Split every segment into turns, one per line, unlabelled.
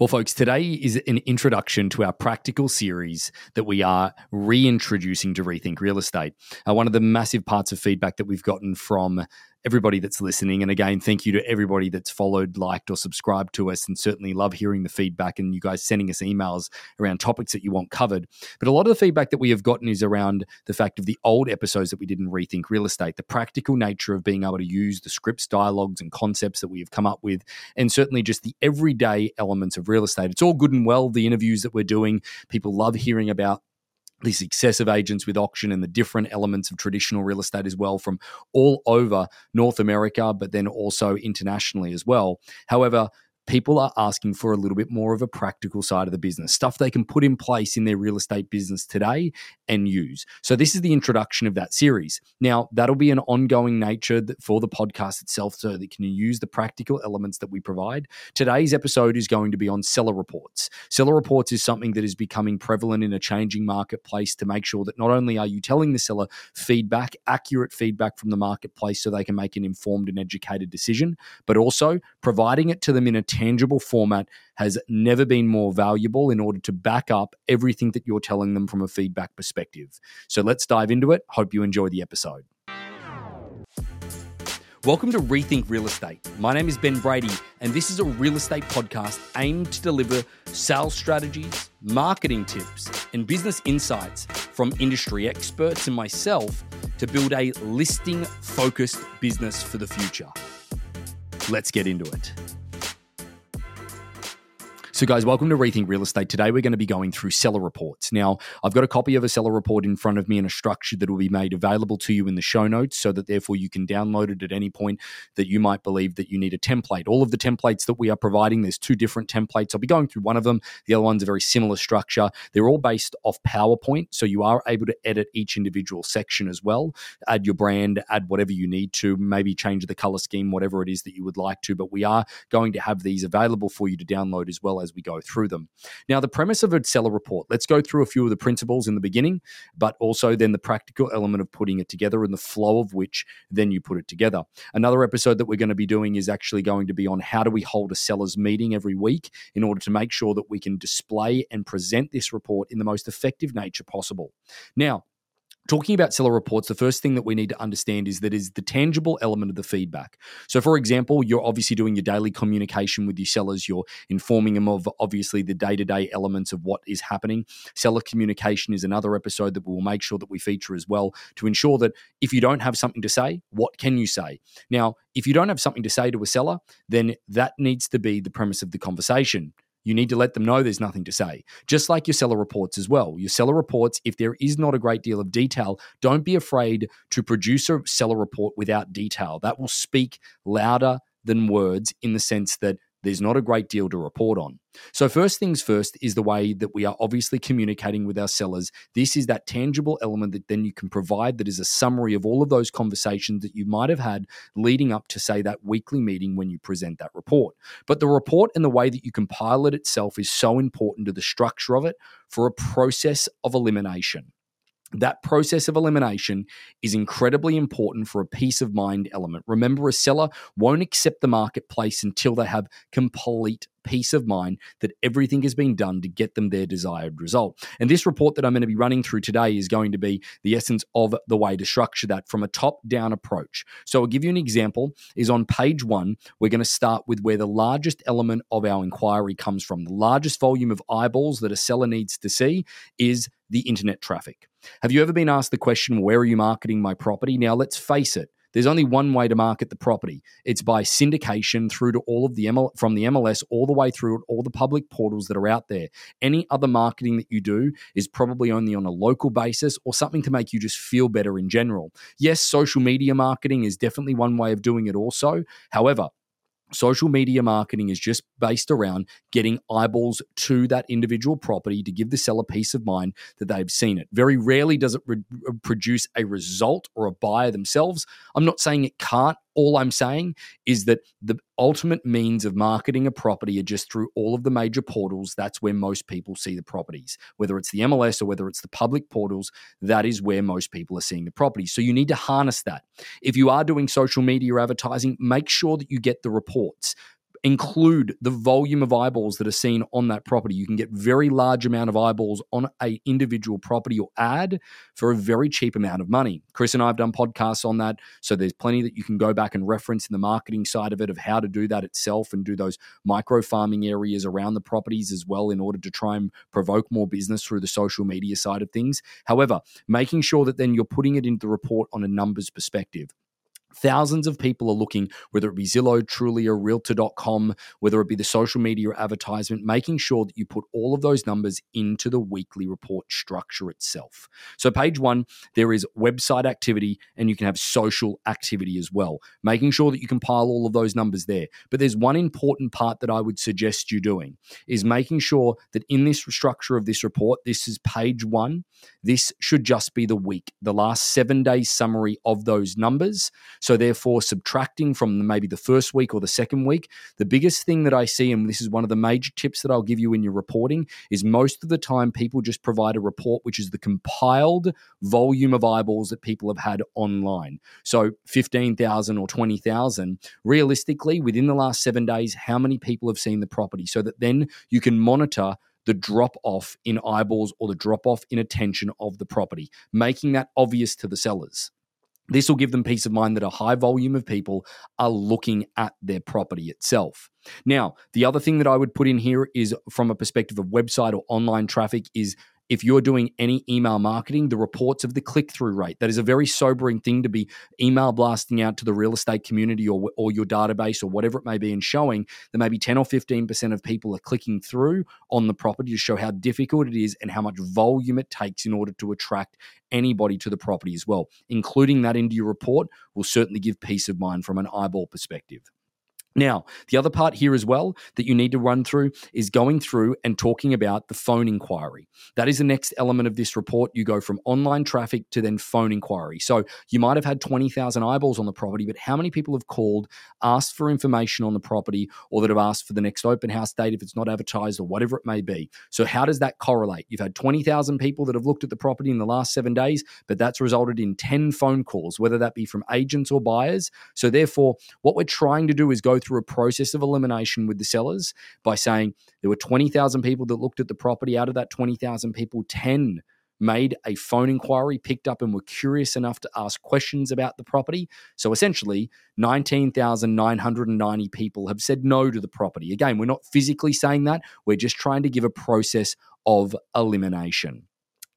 Well, folks, today is an introduction to our practical series that we are reintroducing to Rethink Real Estate. Uh, one of the massive parts of feedback that we've gotten from everybody that's listening. And again, thank you to everybody that's followed, liked, or subscribed to us. And certainly love hearing the feedback and you guys sending us emails around topics that you want covered. But a lot of the feedback that we have gotten is around the fact of the old episodes that we did in Rethink Real Estate, the practical nature of being able to use the scripts, dialogues, and concepts that we have come up with, and certainly just the everyday elements of real estate. It's all good and well, the interviews that we're doing. People love hearing about the success of agents with auction and the different elements of traditional real estate as well from all over North America, but then also internationally as well. However, people are asking for a little bit more of a practical side of the business, stuff they can put in place in their real estate business today and use. So, this is the introduction of that series. Now, that'll be an ongoing nature for the podcast itself so that can use the practical elements that we provide. Today's episode is going to be on seller reports. Seller reports is something that is becoming prevalent in a changing marketplace to make sure that not only are you telling the seller feedback, accurate feedback from the marketplace so they can make an informed and educated decision, but also providing it to them in a tangible format has never been more valuable in order to back up everything that you're telling them from a feedback perspective. So let's dive into it. Hope you enjoy the episode. Welcome to Rethink Real Estate. My name is Ben Brady, and this is a real estate podcast aimed to deliver sales strategies, marketing tips, and business insights from industry experts and myself to build a listing focused business for the future. Let's get into it. So, guys, welcome to Rethink Real Estate. Today, we're going to be going through seller reports. Now, I've got a copy of a seller report in front of me in a structure that will be made available to you in the show notes so that therefore you can download it at any point that you might believe that you need a template. All of the templates that we are providing, there's two different templates. I'll be going through one of them. The other one's a very similar structure. They're all based off PowerPoint, so you are able to edit each individual section as well, add your brand, add whatever you need to, maybe change the color scheme, whatever it is that you would like to. But we are going to have these available for you to download as well as as we go through them. Now, the premise of a seller report, let's go through a few of the principles in the beginning, but also then the practical element of putting it together and the flow of which then you put it together. Another episode that we're going to be doing is actually going to be on how do we hold a seller's meeting every week in order to make sure that we can display and present this report in the most effective nature possible. Now, Talking about seller reports, the first thing that we need to understand is that is the tangible element of the feedback. So, for example, you're obviously doing your daily communication with your sellers. You're informing them of obviously the day to day elements of what is happening. Seller communication is another episode that we will make sure that we feature as well to ensure that if you don't have something to say, what can you say? Now, if you don't have something to say to a seller, then that needs to be the premise of the conversation. You need to let them know there's nothing to say. Just like your seller reports as well. Your seller reports, if there is not a great deal of detail, don't be afraid to produce a seller report without detail. That will speak louder than words in the sense that there's not a great deal to report on. So, first things first is the way that we are obviously communicating with our sellers. This is that tangible element that then you can provide that is a summary of all of those conversations that you might have had leading up to, say, that weekly meeting when you present that report. But the report and the way that you compile it itself is so important to the structure of it for a process of elimination that process of elimination is incredibly important for a peace of mind element. Remember, a seller won't accept the marketplace until they have complete peace of mind that everything has been done to get them their desired result. And this report that I'm going to be running through today is going to be the essence of the way to structure that from a top down approach. So I'll give you an example is on page 1 we're going to start with where the largest element of our inquiry comes from. The largest volume of eyeballs that a seller needs to see is the internet traffic. Have you ever been asked the question where are you marketing my property? Now let's face it there's only one way to market the property. It's by syndication through to all of the ML, from the MLS all the way through all the public portals that are out there. Any other marketing that you do is probably only on a local basis or something to make you just feel better in general. Yes, social media marketing is definitely one way of doing it also. However, Social media marketing is just based around getting eyeballs to that individual property to give the seller peace of mind that they've seen it. Very rarely does it re- uh, produce a result or a buyer themselves. I'm not saying it can't all I'm saying is that the ultimate means of marketing a property are just through all of the major portals. That's where most people see the properties, whether it's the MLS or whether it's the public portals. That is where most people are seeing the properties. So you need to harness that. If you are doing social media advertising, make sure that you get the reports include the volume of eyeballs that are seen on that property. You can get very large amount of eyeballs on a individual property or ad for a very cheap amount of money. Chris and I have done podcasts on that, so there's plenty that you can go back and reference in the marketing side of it of how to do that itself and do those micro farming areas around the properties as well in order to try and provoke more business through the social media side of things. However, making sure that then you're putting it into the report on a numbers perspective. Thousands of people are looking, whether it be Zillow, Trulia, Realtor.com, whether it be the social media advertisement, making sure that you put all of those numbers into the weekly report structure itself. So, page one, there is website activity and you can have social activity as well, making sure that you compile all of those numbers there. But there's one important part that I would suggest you doing is making sure that in this structure of this report, this is page one, this should just be the week, the last seven days summary of those numbers. So, therefore, subtracting from maybe the first week or the second week, the biggest thing that I see, and this is one of the major tips that I'll give you in your reporting, is most of the time people just provide a report which is the compiled volume of eyeballs that people have had online. So, 15,000 or 20,000. Realistically, within the last seven days, how many people have seen the property so that then you can monitor the drop off in eyeballs or the drop off in attention of the property, making that obvious to the sellers. This will give them peace of mind that a high volume of people are looking at their property itself. Now, the other thing that I would put in here is from a perspective of website or online traffic is if you're doing any email marketing, the reports of the click through rate. That is a very sobering thing to be email blasting out to the real estate community or, or your database or whatever it may be and showing that maybe 10 or 15% of people are clicking through on the property to show how difficult it is and how much volume it takes in order to attract anybody to the property as well. Including that into your report will certainly give peace of mind from an eyeball perspective. Now, the other part here as well that you need to run through is going through and talking about the phone inquiry. That is the next element of this report. You go from online traffic to then phone inquiry. So you might have had 20,000 eyeballs on the property, but how many people have called, asked for information on the property, or that have asked for the next open house date if it's not advertised or whatever it may be? So, how does that correlate? You've had 20,000 people that have looked at the property in the last seven days, but that's resulted in 10 phone calls, whether that be from agents or buyers. So, therefore, what we're trying to do is go through a process of elimination with the sellers by saying there were 20,000 people that looked at the property. Out of that 20,000 people, 10 made a phone inquiry, picked up, and were curious enough to ask questions about the property. So essentially, 19,990 people have said no to the property. Again, we're not physically saying that, we're just trying to give a process of elimination.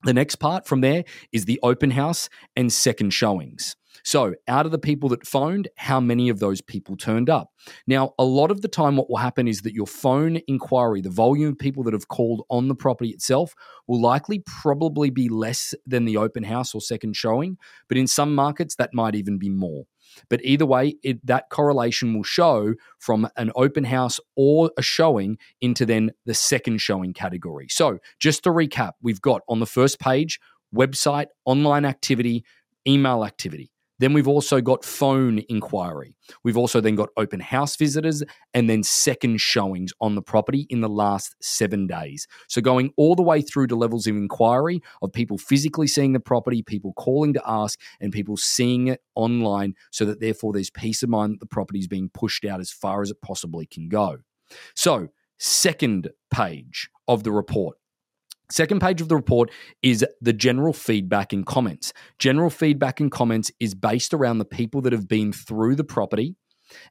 The next part from there is the open house and second showings. So, out of the people that phoned, how many of those people turned up? Now, a lot of the time, what will happen is that your phone inquiry, the volume of people that have called on the property itself, will likely probably be less than the open house or second showing. But in some markets, that might even be more. But either way, it, that correlation will show from an open house or a showing into then the second showing category. So, just to recap, we've got on the first page website, online activity, email activity. Then we've also got phone inquiry. We've also then got open house visitors and then second showings on the property in the last seven days. So going all the way through to levels of inquiry of people physically seeing the property, people calling to ask, and people seeing it online so that therefore there's peace of mind that the property is being pushed out as far as it possibly can go. So, second page of the report Second page of the report is the general feedback and comments. General feedback and comments is based around the people that have been through the property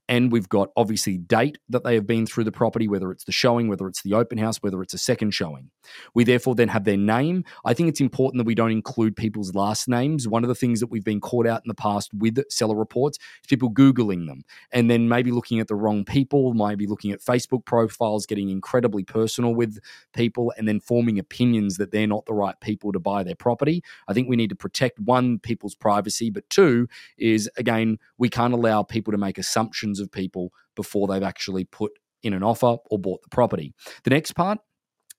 and we've got obviously date that they have been through the property, whether it's the showing, whether it's the open house, whether it's a second showing. We therefore then have their name. I think it's important that we don't include people's last names. One of the things that we've been caught out in the past with seller reports is people Googling them and then maybe looking at the wrong people, maybe looking at Facebook profiles, getting incredibly personal with people, and then forming opinions that they're not the right people to buy their property. I think we need to protect one, people's privacy, but two, is again, we can't allow people to make assumptions assumptions of people before they've actually put in an offer or bought the property. The next part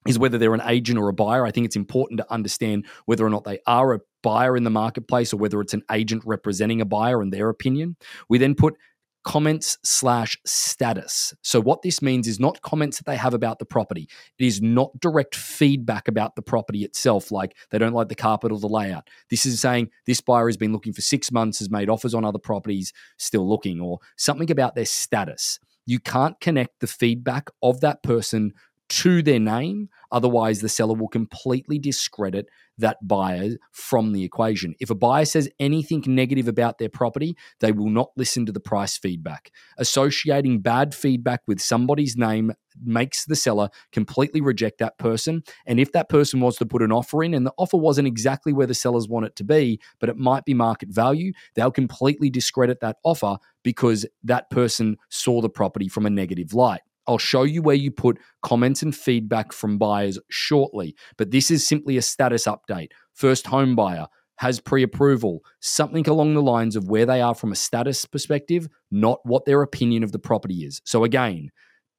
is whether they're an agent or a buyer. I think it's important to understand whether or not they are a buyer in the marketplace or whether it's an agent representing a buyer in their opinion. We then put comments slash status. So, what this means is not comments that they have about the property. It is not direct feedback about the property itself, like they don't like the carpet or the layout. This is saying this buyer has been looking for six months, has made offers on other properties, still looking, or something about their status. You can't connect the feedback of that person to their name. Otherwise, the seller will completely discredit that buyer from the equation. If a buyer says anything negative about their property, they will not listen to the price feedback. Associating bad feedback with somebody's name makes the seller completely reject that person. And if that person was to put an offer in and the offer wasn't exactly where the sellers want it to be, but it might be market value, they'll completely discredit that offer because that person saw the property from a negative light. I'll show you where you put comments and feedback from buyers shortly, but this is simply a status update. First home buyer has pre approval, something along the lines of where they are from a status perspective, not what their opinion of the property is. So, again,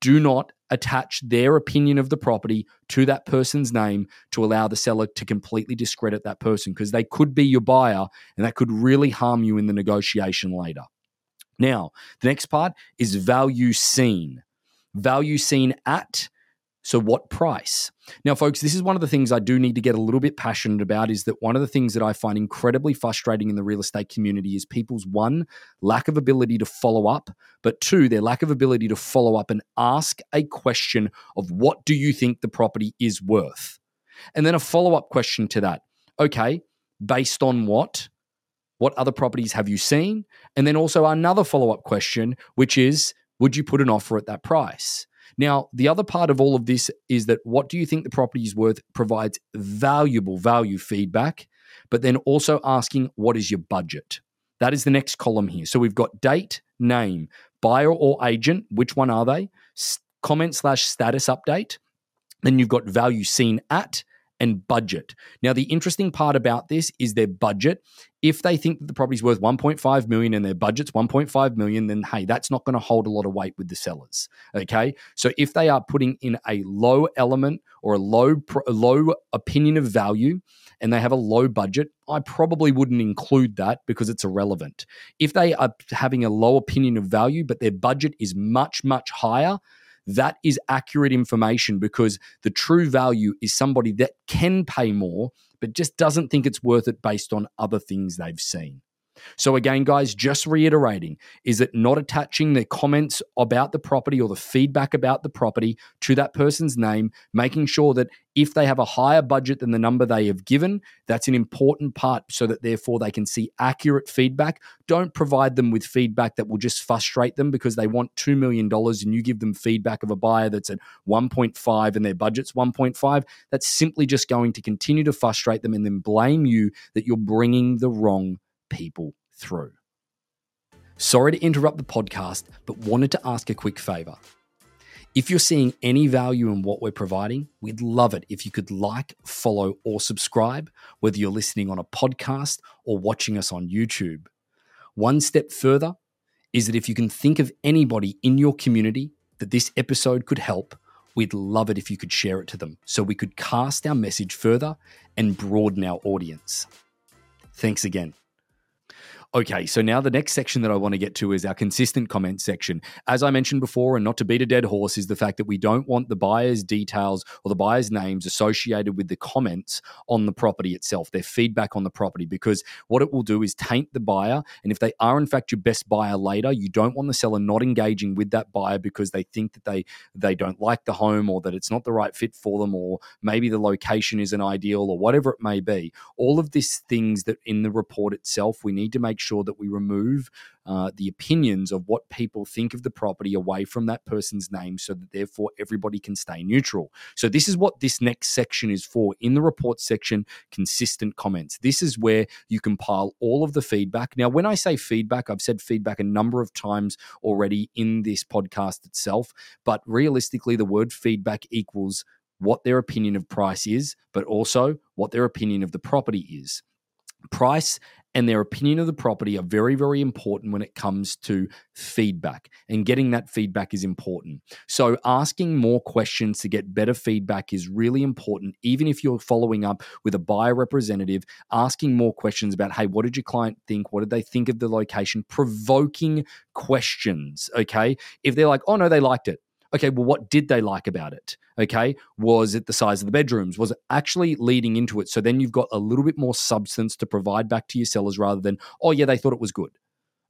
do not attach their opinion of the property to that person's name to allow the seller to completely discredit that person because they could be your buyer and that could really harm you in the negotiation later. Now, the next part is value seen value seen at. So, what price? Now, folks, this is one of the things I do need to get a little bit passionate about is that one of the things that I find incredibly frustrating in the real estate community is people's one, lack of ability to follow up, but two, their lack of ability to follow up and ask a question of what do you think the property is worth? And then a follow up question to that. Okay, based on what? What other properties have you seen? And then also another follow up question, which is, would you put an offer at that price? Now, the other part of all of this is that what do you think the property is worth provides valuable value feedback, but then also asking what is your budget? That is the next column here. So we've got date, name, buyer or agent, which one are they? comment slash status update. Then you've got value seen at, and budget. Now, the interesting part about this is their budget. If they think that the property's worth 1.5 million and their budget's 1.5 million, then hey, that's not going to hold a lot of weight with the sellers. Okay, so if they are putting in a low element or a low a low opinion of value, and they have a low budget, I probably wouldn't include that because it's irrelevant. If they are having a low opinion of value, but their budget is much much higher that is accurate information because the true value is somebody that can pay more, but just doesn't think it's worth it based on other things they've seen. So, again, guys, just reiterating is that not attaching the comments about the property or the feedback about the property to that person's name, making sure that if they have a higher budget than the number they have given, that's an important part so that therefore they can see accurate feedback. Don't provide them with feedback that will just frustrate them because they want $2 million and you give them feedback of a buyer that's at 1.5 and their budget's 1.5. That's simply just going to continue to frustrate them and then blame you that you're bringing the wrong people through. Sorry to interrupt the podcast, but wanted to ask a quick favor. If you're seeing any value in what we're providing, we'd love it if you could like, follow, or subscribe, whether you're listening on a podcast or watching us on YouTube. One step further is that if you can think of anybody in your community that this episode could help, we'd love it if you could share it to them so we could cast our message further and broaden our audience. Thanks again. Okay, so now the next section that I want to get to is our consistent comment section. As I mentioned before, and not to beat a dead horse, is the fact that we don't want the buyer's details or the buyer's names associated with the comments on the property itself, their feedback on the property, because what it will do is taint the buyer. And if they are in fact your best buyer later, you don't want the seller not engaging with that buyer because they think that they they don't like the home or that it's not the right fit for them, or maybe the location isn't ideal or whatever it may be. All of these things that in the report itself, we need to make sure that we remove uh, the opinions of what people think of the property away from that person's name so that therefore everybody can stay neutral. So, this is what this next section is for. In the report section, consistent comments. This is where you compile all of the feedback. Now, when I say feedback, I've said feedback a number of times already in this podcast itself, but realistically, the word feedback equals what their opinion of price is, but also what their opinion of the property is. Price and their opinion of the property are very, very important when it comes to feedback. And getting that feedback is important. So, asking more questions to get better feedback is really important. Even if you're following up with a buyer representative, asking more questions about, hey, what did your client think? What did they think of the location? Provoking questions. Okay. If they're like, oh, no, they liked it okay, well, what did they like about it? Okay, was it the size of the bedrooms? Was it actually leading into it? So then you've got a little bit more substance to provide back to your sellers rather than, oh, yeah, they thought it was good.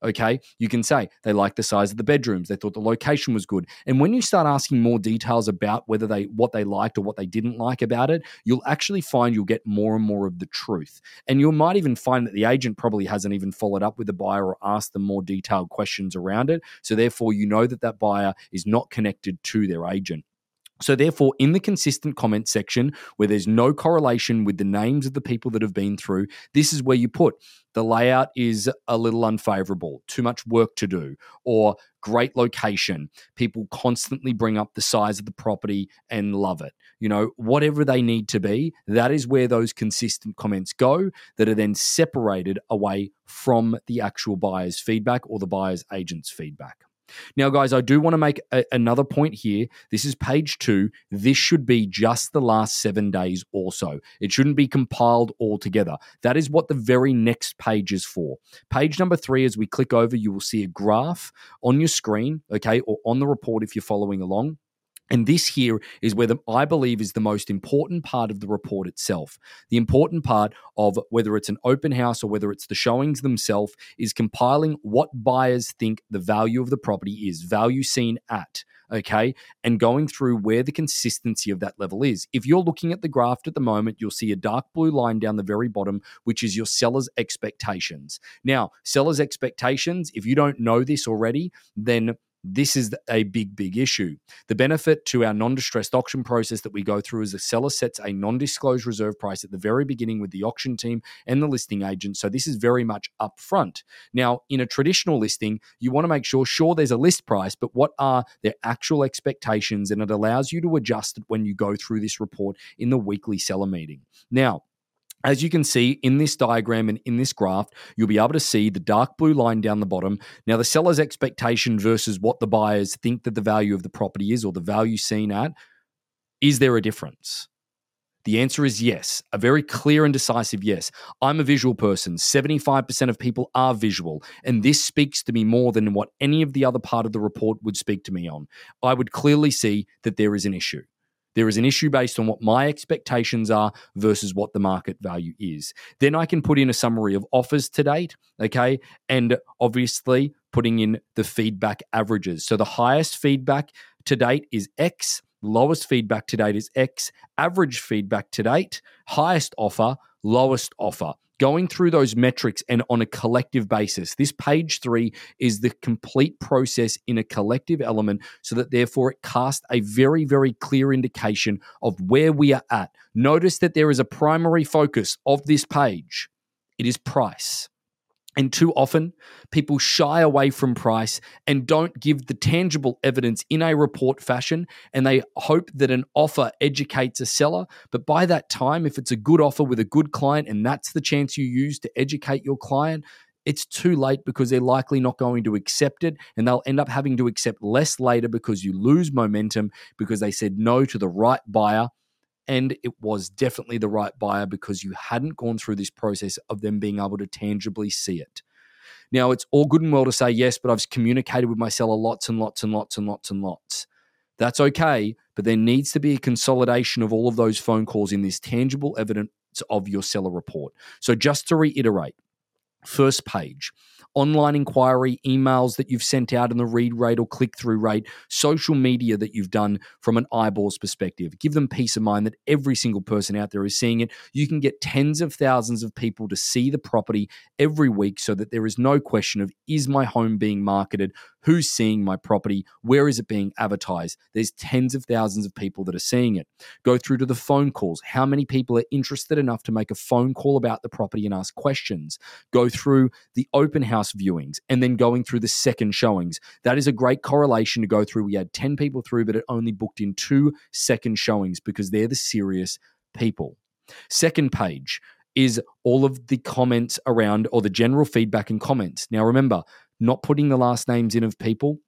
Okay. You can say they like the size of the bedrooms. They thought the location was good. And when you start asking more details about whether they, what they liked or what they didn't like about it, you'll actually find you'll get more and more of the truth. And you might even find that the agent probably hasn't even followed up with the buyer or asked them more detailed questions around it. So therefore, you know that that buyer is not connected to their agent. So, therefore, in the consistent comment section where there's no correlation with the names of the people that have been through, this is where you put the layout is a little unfavorable, too much work to do, or great location. People constantly bring up the size of the property and love it. You know, whatever they need to be, that is where those consistent comments go that are then separated away from the actual buyer's feedback or the buyer's agent's feedback. Now, guys, I do want to make a, another point here. This is page two. This should be just the last seven days or so. It shouldn't be compiled all together. That is what the very next page is for. Page number three, as we click over, you will see a graph on your screen, okay, or on the report if you're following along. And this here is where the, I believe is the most important part of the report itself. The important part of whether it's an open house or whether it's the showings themselves is compiling what buyers think the value of the property is, value seen at, okay, and going through where the consistency of that level is. If you're looking at the graph at the moment, you'll see a dark blue line down the very bottom, which is your seller's expectations. Now, seller's expectations, if you don't know this already, then this is a big, big issue. The benefit to our non distressed auction process that we go through is the seller sets a non disclosed reserve price at the very beginning with the auction team and the listing agent. So this is very much upfront. Now, in a traditional listing, you want to make sure, sure, there's a list price, but what are their actual expectations? And it allows you to adjust it when you go through this report in the weekly seller meeting. Now, as you can see in this diagram and in this graph, you'll be able to see the dark blue line down the bottom. Now, the seller's expectation versus what the buyers think that the value of the property is or the value seen at, is there a difference? The answer is yes, a very clear and decisive yes. I'm a visual person. 75% of people are visual, and this speaks to me more than what any of the other part of the report would speak to me on. I would clearly see that there is an issue. There is an issue based on what my expectations are versus what the market value is. Then I can put in a summary of offers to date, okay? And obviously putting in the feedback averages. So the highest feedback to date is X, lowest feedback to date is X, average feedback to date, highest offer, lowest offer going through those metrics and on a collective basis. This page three is the complete process in a collective element so that therefore it casts a very, very clear indication of where we are at. Notice that there is a primary focus of this page it is price. And too often, people shy away from price and don't give the tangible evidence in a report fashion. And they hope that an offer educates a seller. But by that time, if it's a good offer with a good client and that's the chance you use to educate your client, it's too late because they're likely not going to accept it. And they'll end up having to accept less later because you lose momentum because they said no to the right buyer and it was definitely the right buyer because you hadn't gone through this process of them being able to tangibly see it. Now, it's all good and well to say yes, but I've communicated with my seller lots and lots and lots and lots and lots. That's okay, but there needs to be a consolidation of all of those phone calls in this tangible evidence of your seller report. So, just to reiterate, first page, online inquiry, emails that you've sent out and the read rate or click through rate, social media that you've done from an eyeballs perspective. Give them peace of mind that every single person out there is seeing it. You can get tens of thousands of people to see the property every week so that there is no question of is my home being marketed? Who's seeing my property? Where is it being advertised? There's tens of thousands of people that are seeing it. Go through to the phone calls. How many people are interested enough to make a phone call about the property and ask questions? Go through the open house viewings and then going through the second showings. That is a great correlation to go through. We had 10 people through, but it only booked in two second showings because they're the serious people. Second page is all of the comments around or the general feedback and comments. Now, remember, not putting the last names in of people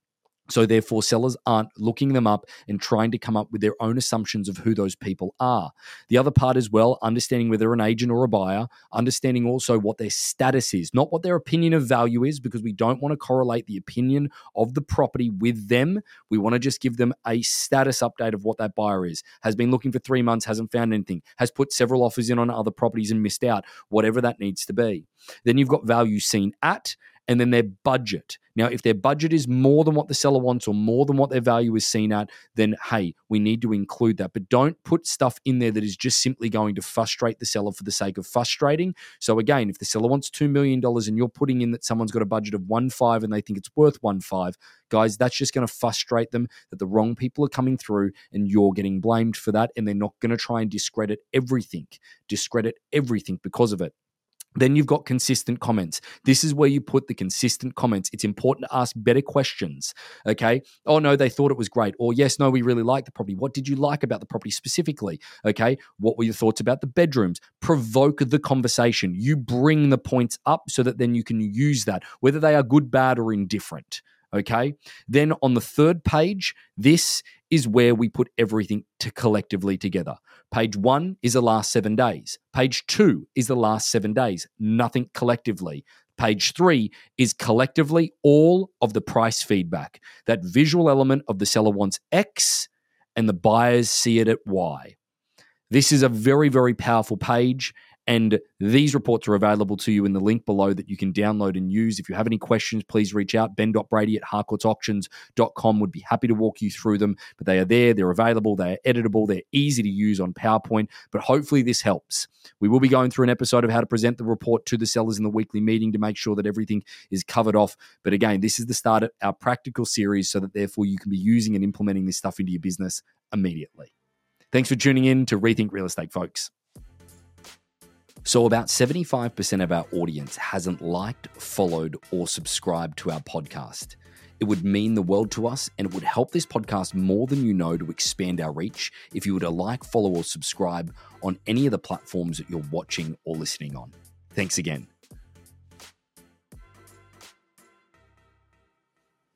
so, therefore, sellers aren't looking them up and trying to come up with their own assumptions of who those people are. The other part as well, understanding whether an agent or a buyer, understanding also what their status is, not what their opinion of value is, because we don't want to correlate the opinion of the property with them. We want to just give them a status update of what that buyer is. Has been looking for three months, hasn't found anything, has put several offers in on other properties and missed out, whatever that needs to be. Then you've got value seen at and then their budget. Now, if their budget is more than what the seller wants or more than what their value is seen at, then hey, we need to include that. But don't put stuff in there that is just simply going to frustrate the seller for the sake of frustrating. So again, if the seller wants $2 million and you're putting in that someone's got a budget of one five and they think it's worth one five, guys, that's just going to frustrate them that the wrong people are coming through and you're getting blamed for that. And they're not going to try and discredit everything, discredit everything because of it. Then you've got consistent comments. This is where you put the consistent comments. It's important to ask better questions. Okay. Oh, no, they thought it was great. Or, yes, no, we really like the property. What did you like about the property specifically? Okay. What were your thoughts about the bedrooms? Provoke the conversation. You bring the points up so that then you can use that, whether they are good, bad, or indifferent. Okay. Then on the third page, this is where we put everything to collectively together. Page one is the last seven days. Page two is the last seven days, nothing collectively. Page three is collectively all of the price feedback. That visual element of the seller wants X and the buyers see it at Y. This is a very, very powerful page. And these reports are available to you in the link below that you can download and use. If you have any questions, please reach out. Ben.brady at harcourtsauctions.com would be happy to walk you through them. But they are there, they're available, they are editable, they're easy to use on PowerPoint. But hopefully, this helps. We will be going through an episode of how to present the report to the sellers in the weekly meeting to make sure that everything is covered off. But again, this is the start of our practical series so that therefore you can be using and implementing this stuff into your business immediately. Thanks for tuning in to Rethink Real Estate, folks. So, about 75% of our audience hasn't liked, followed, or subscribed to our podcast. It would mean the world to us and it would help this podcast more than you know to expand our reach if you were to like, follow, or subscribe on any of the platforms that you're watching or listening on. Thanks again.